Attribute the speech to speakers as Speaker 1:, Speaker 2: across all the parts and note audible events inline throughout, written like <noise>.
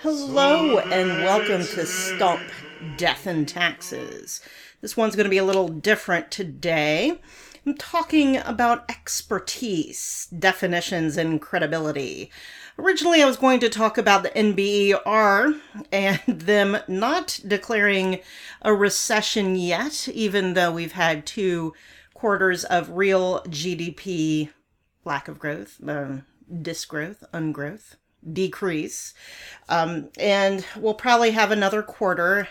Speaker 1: Hello and welcome to Stump Death and Taxes. This one's going to be a little different today. I'm talking about expertise, definitions, and credibility. Originally, I was going to talk about the NBER and <laughs> them not declaring a recession yet, even though we've had two quarters of real GDP lack of growth, um, disgrowth, ungrowth, decrease. Um, and we'll probably have another quarter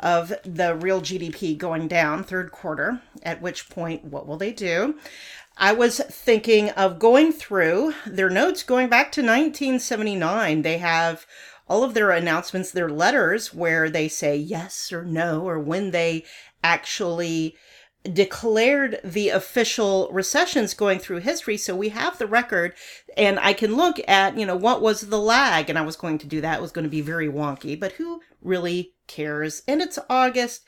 Speaker 1: of the real GDP going down, third quarter, at which point, what will they do? I was thinking of going through their notes going back to 1979. They have all of their announcements, their letters where they say yes or no, or when they actually declared the official recessions going through history. So we have the record and I can look at, you know, what was the lag. And I was going to do that. It was going to be very wonky, but who really cares? And it's August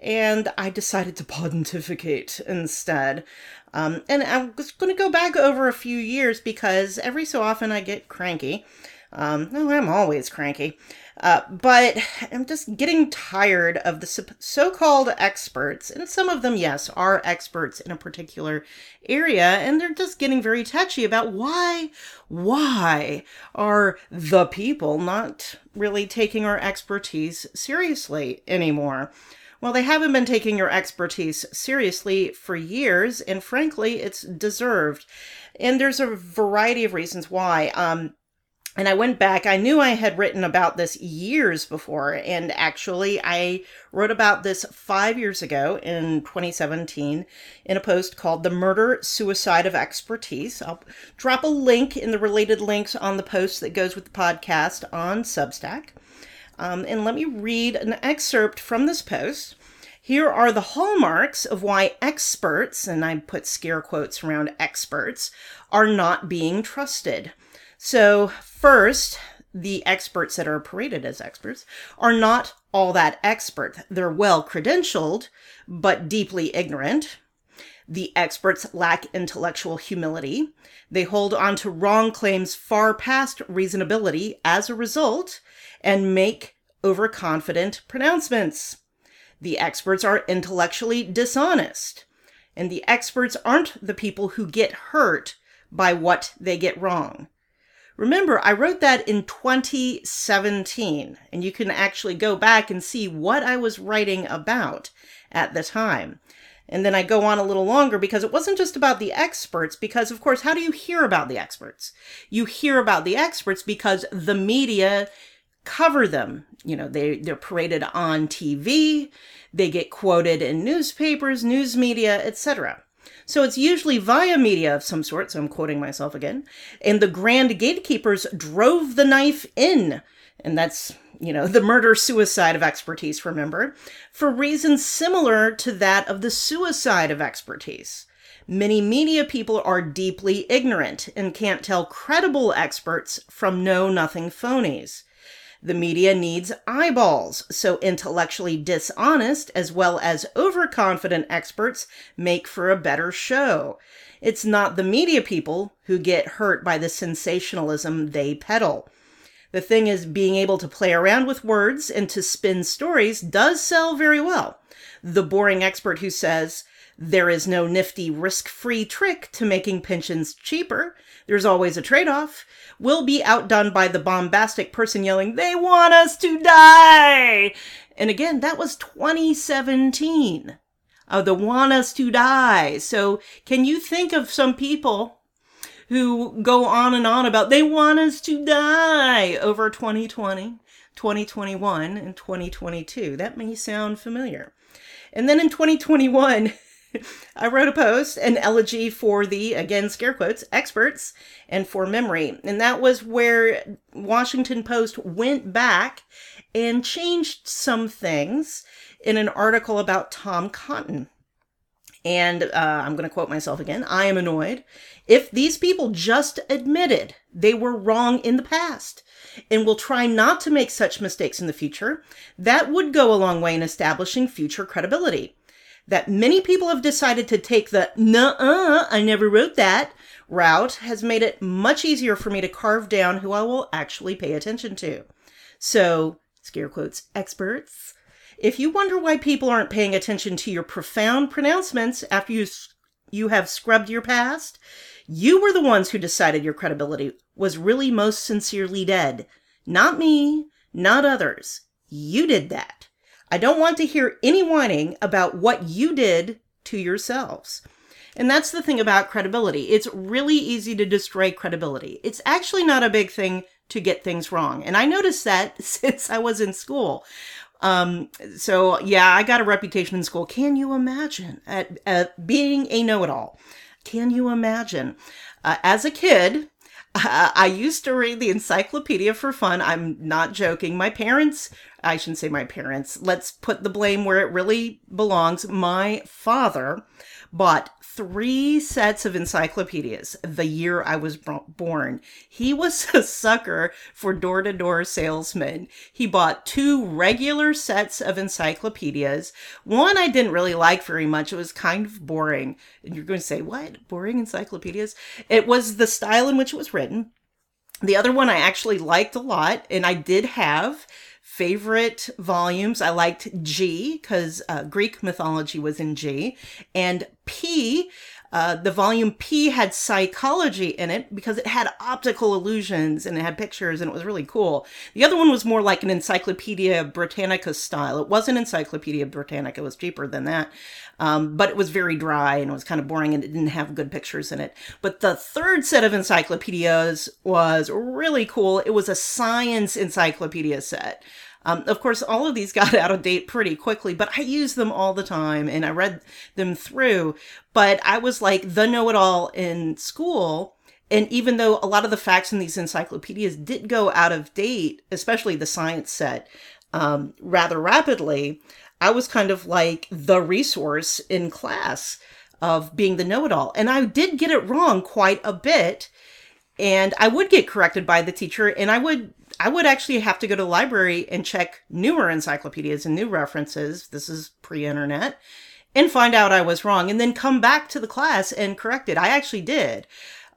Speaker 1: and I decided to pontificate instead. Um, and I was going to go back over a few years because every so often I get cranky. Um, no, I'm always cranky. Uh, but I'm just getting tired of the so called experts, and some of them, yes, are experts in a particular area, and they're just getting very touchy about why, why are the people not really taking our expertise seriously anymore? Well, they haven't been taking your expertise seriously for years, and frankly, it's deserved. And there's a variety of reasons why. Um, and I went back. I knew I had written about this years before, and actually, I wrote about this five years ago in 2017 in a post called The Murder Suicide of Expertise. I'll drop a link in the related links on the post that goes with the podcast on Substack. Um, and let me read an excerpt from this post. Here are the hallmarks of why experts, and I put scare quotes around experts, are not being trusted. So, first, the experts that are paraded as experts are not all that expert. They're well credentialed, but deeply ignorant. The experts lack intellectual humility. They hold on to wrong claims far past reasonability as a result and make overconfident pronouncements. The experts are intellectually dishonest. And the experts aren't the people who get hurt by what they get wrong. Remember, I wrote that in 2017, and you can actually go back and see what I was writing about at the time. And then I go on a little longer because it wasn't just about the experts, because of course, how do you hear about the experts? You hear about the experts because the media cover them. You know, they, they're paraded on TV, they get quoted in newspapers, news media, etc. So it's usually via media of some sort, so I'm quoting myself again. And the grand gatekeepers drove the knife in. And that's, you know, the murder suicide of expertise, remember, for reasons similar to that of the suicide of expertise. Many media people are deeply ignorant and can't tell credible experts from know nothing phonies. The media needs eyeballs, so intellectually dishonest as well as overconfident experts make for a better show. It's not the media people who get hurt by the sensationalism they peddle. The thing is, being able to play around with words and to spin stories does sell very well. The boring expert who says, there is no nifty risk free trick to making pensions cheaper, there's always a trade off, will be outdone by the bombastic person yelling, They want us to die! And again, that was 2017. Uh, the want us to die. So can you think of some people who go on and on about they want us to die over 2020, 2021, and 2022? That may sound familiar. And then in 2021, I wrote a post, an elegy for the, again, scare quotes, experts and for memory. And that was where Washington Post went back and changed some things in an article about Tom Cotton. And uh, I'm going to quote myself again I am annoyed. If these people just admitted they were wrong in the past and will try not to make such mistakes in the future, that would go a long way in establishing future credibility that many people have decided to take the nuh-uh, I never wrote that route has made it much easier for me to carve down who I will actually pay attention to. So, scare quotes, experts. If you wonder why people aren't paying attention to your profound pronouncements after you you have scrubbed your past, you were the ones who decided your credibility was really most sincerely dead. Not me, not others. You did that. I don't want to hear any whining about what you did to yourselves. And that's the thing about credibility. It's really easy to destroy credibility. It's actually not a big thing to get things wrong. And I noticed that <laughs> since I was in school. Um, so yeah, I got a reputation in school. Can you imagine at, at being a know-it-all? Can you imagine? Uh, as a kid, uh, I used to read the encyclopedia for fun. I'm not joking. My parents, I shouldn't say my parents, let's put the blame where it really belongs. My father bought three sets of encyclopedias the year I was born. He was <laughs> a sucker for door to door salesmen. He bought two regular sets of encyclopedias. One I didn't really like very much. It was kind of boring. And you're going to say, what? Boring encyclopedias? It was the style in which it was written. The other one I actually liked a lot, and I did have favorite volumes. I liked G because uh, Greek mythology was in G, and P. Uh, the volume P had psychology in it because it had optical illusions and it had pictures and it was really cool. The other one was more like an Encyclopedia Britannica style. It wasn't Encyclopedia Britannica, it was cheaper than that. Um, but it was very dry and it was kind of boring and it didn't have good pictures in it. But the third set of encyclopedias was really cool. It was a science encyclopedia set. Um, of course, all of these <laughs> got out of date pretty quickly, but I used them all the time and I read them through. But I was like the know it all in school. And even though a lot of the facts in these encyclopedias did go out of date, especially the science set, um, rather rapidly, I was kind of like the resource in class of being the know it all. And I did get it wrong quite a bit. And I would get corrected by the teacher and I would I would actually have to go to the library and check newer encyclopedias and new references. This is pre internet and find out I was wrong and then come back to the class and correct it. I actually did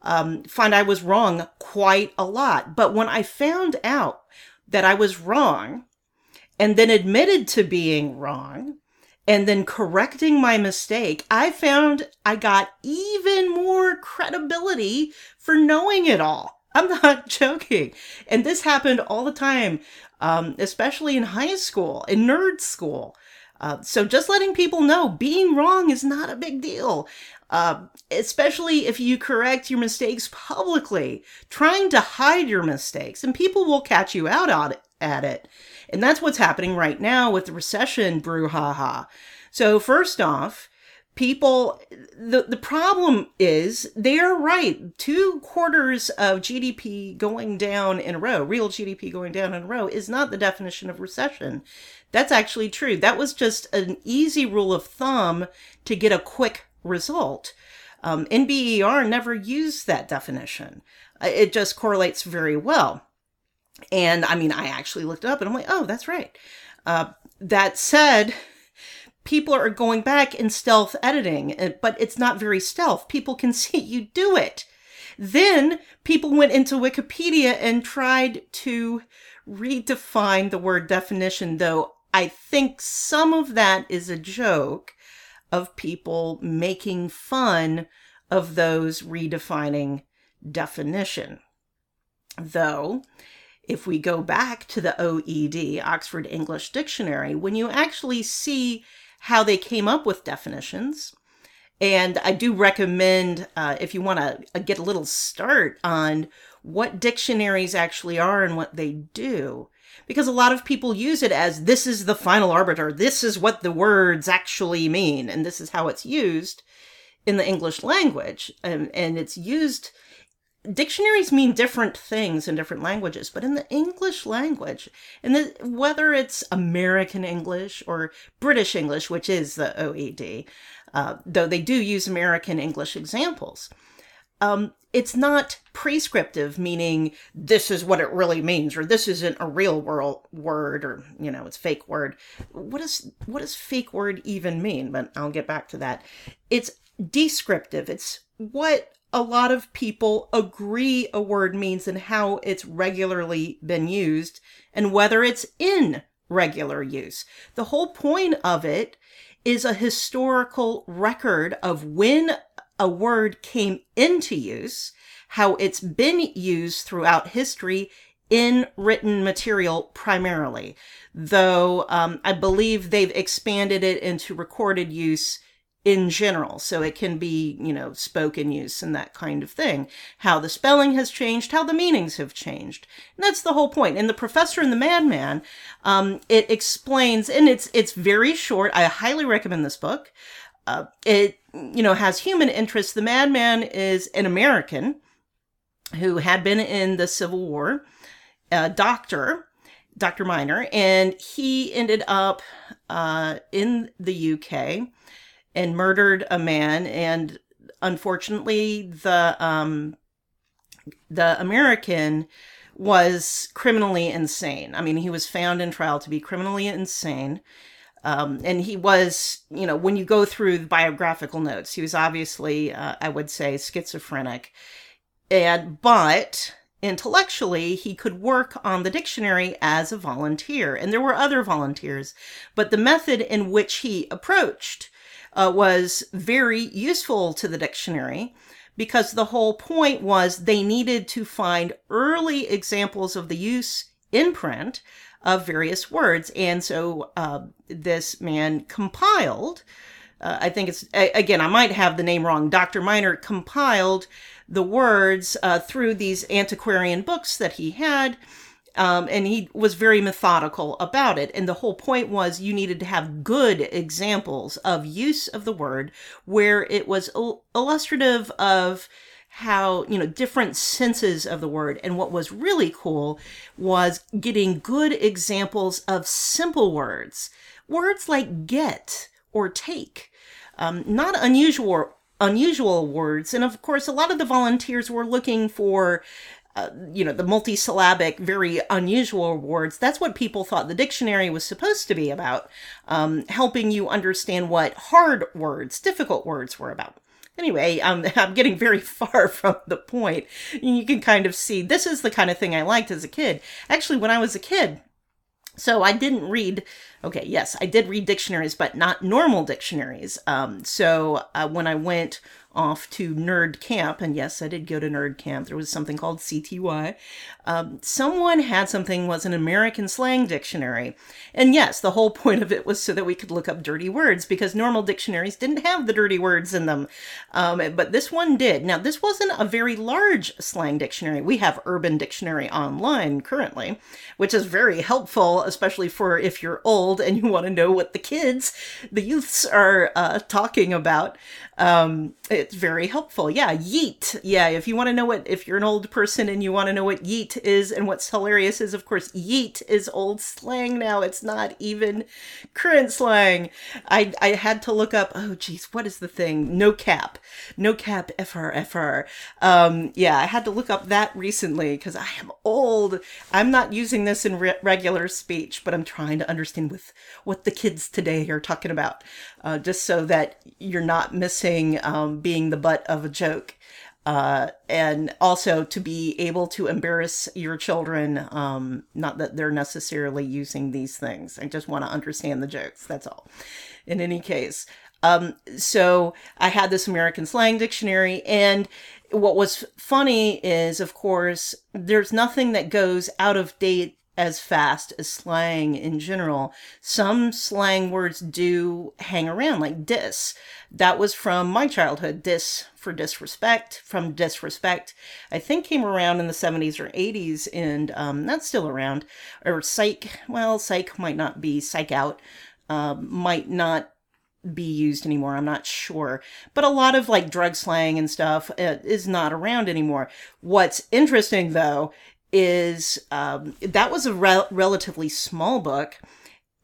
Speaker 1: um, find I was wrong quite a lot. But when I found out that I was wrong and then admitted to being wrong and then correcting my mistake, I found I got even more credibility for knowing it all. I'm not <laughs> joking. And this happened all the time, um, especially in high school, in nerd school. Uh, so just letting people know being wrong is not a big deal. Uh, especially if you correct your mistakes publicly, trying to hide your mistakes, and people will catch you out at it. And that's what's happening right now with the recession brouhaha. So, first off, people the the problem is they're right. Two quarters of gdp going down in a row real gdp going down in a row is not the definition of recession. That's actually true. That was just an easy rule of thumb to get a quick result. Um, nber never used that definition. Uh, it just correlates very well. And i mean i actually looked it up and i'm like oh that's right. Uh, that said people are going back and stealth editing, uh, but it's not very stealth. People can <laughs> see you do it. Then people went into Wikipedia and tried to redefine the word definition, though I think some of that is a joke of people making fun of those redefining definition. Though, if we go back to the OED, Oxford English Dictionary, when you actually see how they came up with definitions. And I do recommend, uh, if you want to uh, get a little start on what dictionaries actually are and what they do, because a lot of people use it as this is the final arbiter, this is what the words actually mean, and this is how it's used in the English language. And, and it's used dictionaries mean different things in different languages, but in the English language, and the, whether it's American English or British English, which is the OED, uh, though they do use American English examples, um, it's not prescriptive, meaning this is what it really means, or this isn't a real world word, or you know, it's fake word. What does what does fake word even mean? But I'll get back to that. It's descriptive. It's what a lot of people agree a word means and how it's regularly been used and whether it's in regular use. The whole point of it is a historical record of when a word came into use, how it's been used throughout history in written material primarily, though um, I believe they've expanded it into recorded use in general. So it can be, you know, spoken use and that kind of thing. How the spelling has changed, how the meanings have changed. And that's the whole point. In The Professor and the Madman, um, it explains, and it's, it's very short. I highly recommend this book. Uh, it, you know, has human interest. The Madman is an American who had been in the Civil War, a doctor, Dr. Minor, and he ended up uh, in the UK and murdered a man and unfortunately the um the American was criminally insane. I mean, he was found in trial to be criminally insane. Um, and he was, you know, when you go through the biographical notes, he was obviously, uh, I would say, schizophrenic. And, but intellectually, he could work on the dictionary as a volunteer. And there were other volunteers. But the method in which he approached uh, was very useful to the dictionary because the whole point was they needed to find early examples of the use in print of various words. And so uh, this man compiled, uh, I think it's, again, I might have the name wrong. Dr. Minor compiled the words uh, through these antiquarian books that he had um, and he was very methodical about it. And the whole point was you needed to have good examples of use of the word where it was illustrative of how, you know, different senses of the word. And what was really cool was getting good examples of simple words, words like get or take, um, not unusual unusual words. And of course, a lot of the volunteers were looking for uh, you know, the multisyllabic, very unusual words. That's what people thought the dictionary was supposed to be about, um, helping you understand what hard words, difficult words were about. Anyway, um, <laughs> I'm getting very <laughs> far from the point. You can kind of see this is the kind of thing I liked as a kid. Actually, when I was a kid, so I didn't read, okay, yes, I did read dictionaries, but not normal dictionaries. Um, so uh, when I went off to nerd camp, and yes, I did go to nerd camp. There was something called CTY. Um, someone had something was an American slang dictionary, and yes, the whole <laughs> point of it was so that we could look up dirty words because normal dictionaries didn't have the dirty words in them, um, but this one did. Now, this wasn't a very large slang dictionary. We have Urban Dictionary online currently, which is very helpful, especially for if you're old and you want to know what the kids, the youths, are uh, talking about. Um, it's very helpful. Yeah, yeet. Yeah, if you want to know what, if you're an old person and you want to know what yeet is, and what's hilarious is, of course, yeet is old slang now. It's not even current slang. I I had to look up. Oh, geez, what is the thing? No cap, no cap. Fr fr. Um, yeah, I had to look up that recently because I am old. I'm not using this in re- regular speech, but I'm trying to understand with what the kids today are talking about, uh, just so that you're not missing. Um, being the butt of a joke. Uh, and also to be able to embarrass your children. Um, not that they're necessarily using these things. I just want to understand the jokes. That's all. In any case, um, so I had this American slang dictionary, and what was funny is, of course, there's nothing that goes out of date as fast as slang in general. Some slang words do hang around, like dis. That was from my childhood. Dis for disrespect, from disrespect, I think came around in the 70s or 80s, and um, that's still around. Or psych, well, psych might not be, psych out, uh, might not be used anymore. I'm not sure. But a lot of like drug slang and stuff uh, is not around anymore. What's interesting though is um, that was a re- relatively small book.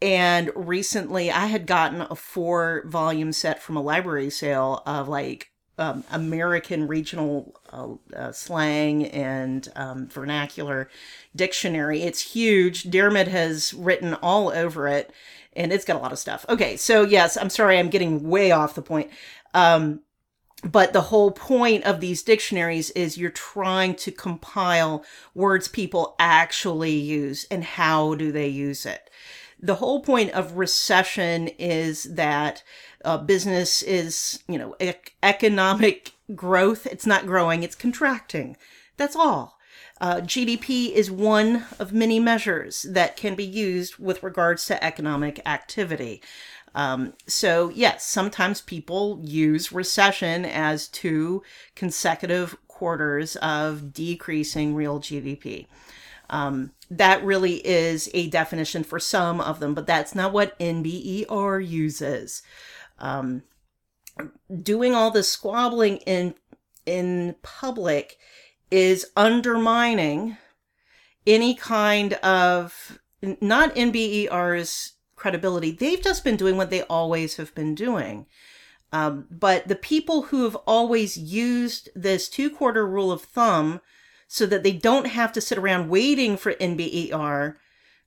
Speaker 1: And recently I had gotten a four volume set from a library sale of like um, American regional uh, uh, slang and um, vernacular dictionary. It's huge. Dermot has written all over it and it's got a lot of stuff. Okay, so yes, I'm sorry, I'm getting way off the point. Um, but the whole point of these dictionaries is you're trying to compile words people actually use and how do they use it. The whole point of recession is that uh, business is, you know, ec- economic growth. It's not growing, it's contracting. That's all. Uh, GDP is one of many measures that can be used with regards to economic activity. Um, so, yes, sometimes people use recession as two consecutive quarters of decreasing real GDP. Um, that really is a definition for some of them, but that's not what NBER uses. Um, doing all this squabbling in in public is undermining any kind of not NBER's credibility. They've just been doing what they always have been doing. Um, but the people who have always used this two quarter rule of thumb so that they don't have to sit around waiting for NBER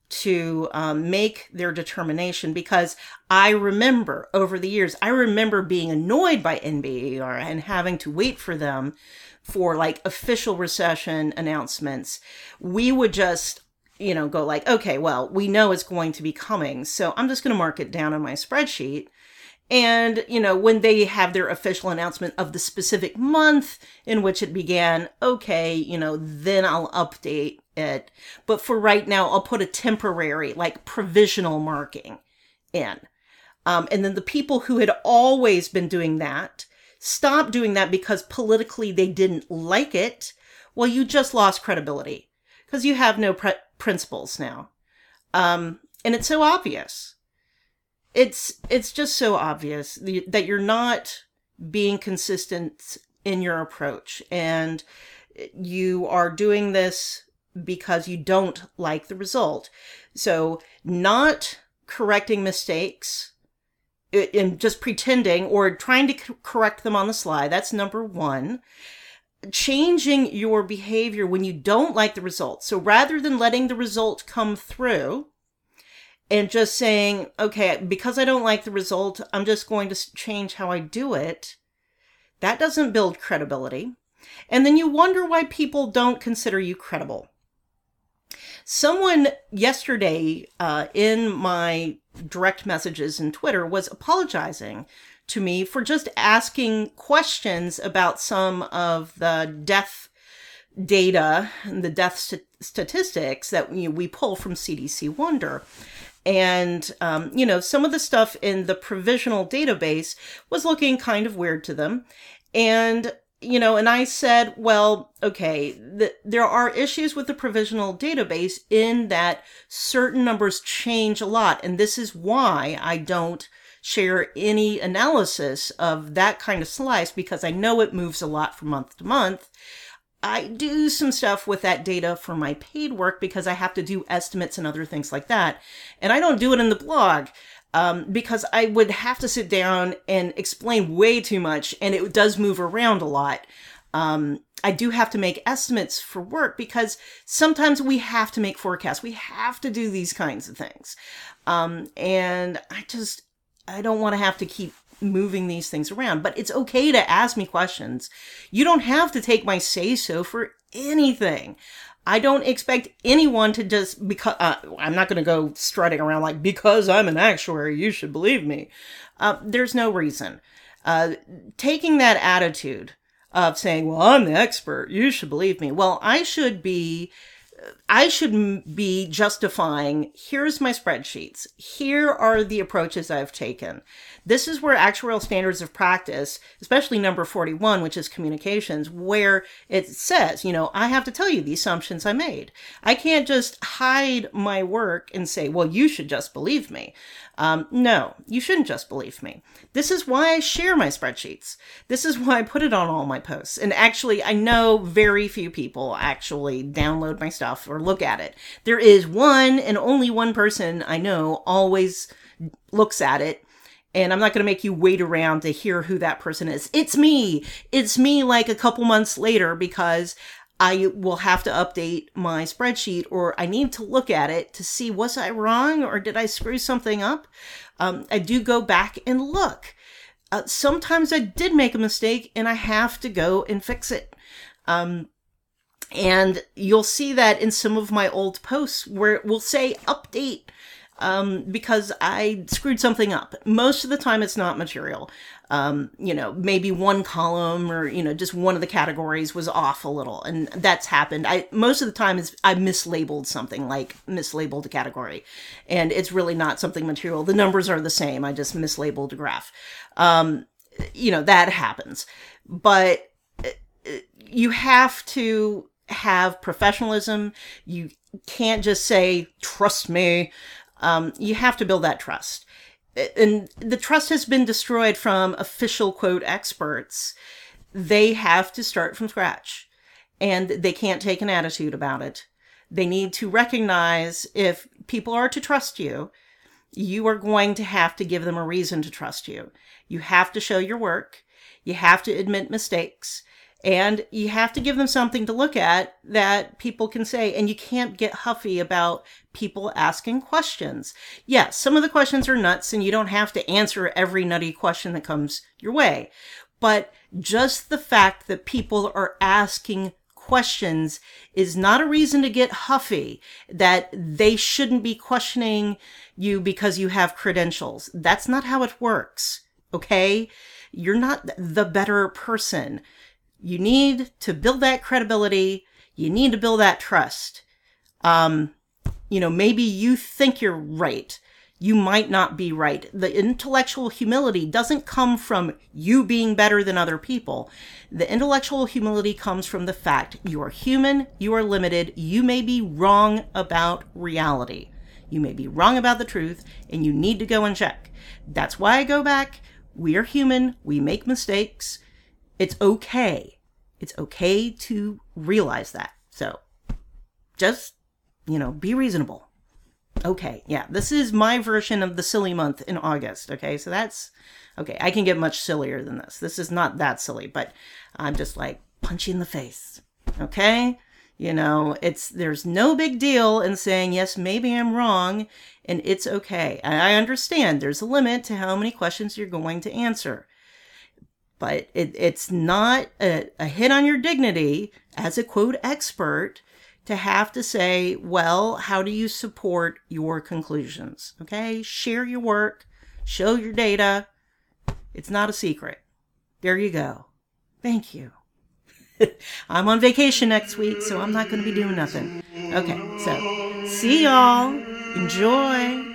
Speaker 1: to um, make their determination because I remember over the years, I remember being annoyed by NBER and having to wait for them for like official recession announcements. We would just you know, go like, okay, well, we know it's going to be coming. So I'm just going to mark it down on my spreadsheet. And, you know, when they have their official announcement of the specific month in which it began, okay, you know, then I'll update it. But for right now, I'll put a temporary, like provisional marking in. Um, and then the people who had always been doing that stopped doing that because politically they didn't like it. Well, you just lost credibility because you have no pre- principles now. Um, and it's so obvious. It's it's just so obvious that you're not being consistent in your approach and you are doing this because you don't like the result. So, not correcting mistakes and just pretending or trying to correct them on the sly. That's number one changing your behavior when you don't like the result. So rather than letting the result come through and just saying, okay, because I don't like the result, I'm just going to change how I do it, that doesn't build credibility. And then you wonder why people don't consider you credible. Someone yesterday uh, in my direct messages in Twitter was apologizing to me for just asking questions about some of the death data and the death st- statistics that we, we pull from CDC Wonder. And, um, you know, some of the stuff in the provisional database was looking kind of weird to them. And, you know, and I said, well, okay, the, there are issues with the provisional database in that certain numbers change a lot. And this is why I don't share any analysis of that kind of slice because I know it moves a lot from month to month. I do some stuff with that data for my paid work because I have to do estimates and other things like that. And I don't do it in the blog um, because I would have to sit down and explain way too much and it does move around a lot. Um, I do have to make estimates for work because sometimes we have to make forecasts. We have to do these kinds of things. Um, and I just, I don't want to have to keep moving these things around, but it's okay to ask me questions. You don't have to take my say so for anything. I don't expect anyone to just because uh, I'm not going to go strutting around like because I'm an actuary, you should believe me. Uh, there's no reason. Uh, taking that attitude of saying, "Well, I'm the expert, you should believe me." Well, I should be I should be justifying here's my spreadsheets. Here are the approaches I've taken. This is where actuarial standards of practice, especially number 41, which is communications, where it says, you know, I have to tell you the assumptions I made. I can't just hide my work and say, well, you should just believe me. Um, no, you shouldn't just believe me. This is why I share my spreadsheets. This is why I put it on all my posts. And actually, I know very few people actually download my stuff or look at it. There is one and only one person I know always looks at it and I'm not going to make you wait around to hear who that person is. It's me. It's me like a couple months later because I will have to update my spreadsheet or I need to look at it to see was I wrong or did I screw something up? Um, I do go back and look. uh, sometimes I did make a mistake and I have to go and fix it. Um, and you'll see that in some of my old posts where it will say update um, because I screwed something up. Most of the time, it's not material. Um, you know, maybe one column or you know just one of the categories was off a little, and that's happened. I most of the time is I mislabeled something like mislabeled a category, and it's really not something material. The numbers are the same. I just mislabeled a graph. Um, you know that happens, but uh, you have to have professionalism. You can't just say, trust me. Um, you have to build that trust. And the trust has been destroyed from official quote experts. They have to start from scratch and they can't take an attitude about it. They need to recognize if people are to trust you, you are going to have to give them a reason to trust you. You have to show your work. You have to admit mistakes. And you have to give them something to look at that people can say, and you can't get huffy about people asking questions. Yes, some of the questions are nuts and you don't have to answer every nutty question that comes your way. But just the fact that people are asking questions is not a reason to get huffy that they shouldn't be questioning you because you have credentials. That's not how it works. Okay. You're not the better person. You need to build that credibility. You need to build that trust. Um, you know, maybe you think you're right. You might not be right. The intellectual humility doesn't come from you being better than other people. The intellectual humility comes from the fact you are human, you are limited, you may be wrong about reality. You may be wrong about the truth, and you need to go and check. That's why I go back. We are human, we make mistakes. It's okay. It's okay to realize that. So just, you know, be reasonable. Okay, yeah, this is my version of the silly month in August. Okay, so that's okay. I can get much sillier than this. This is not that silly, but I'm just like punch you in the face. Okay, you know, it's there's no big deal in saying yes, maybe I'm wrong, and it's okay. I understand there's a limit to how many questions you're going to answer but it, it's not a, a hit on your dignity as a quote expert to have to say, well, how do you support your conclusions? Okay, share your work, show your data. It's not a secret. There you go. Thank you. <laughs> I'm on vacation next week, so I'm not going to be doing nothing. Okay, so see y'all. Enjoy.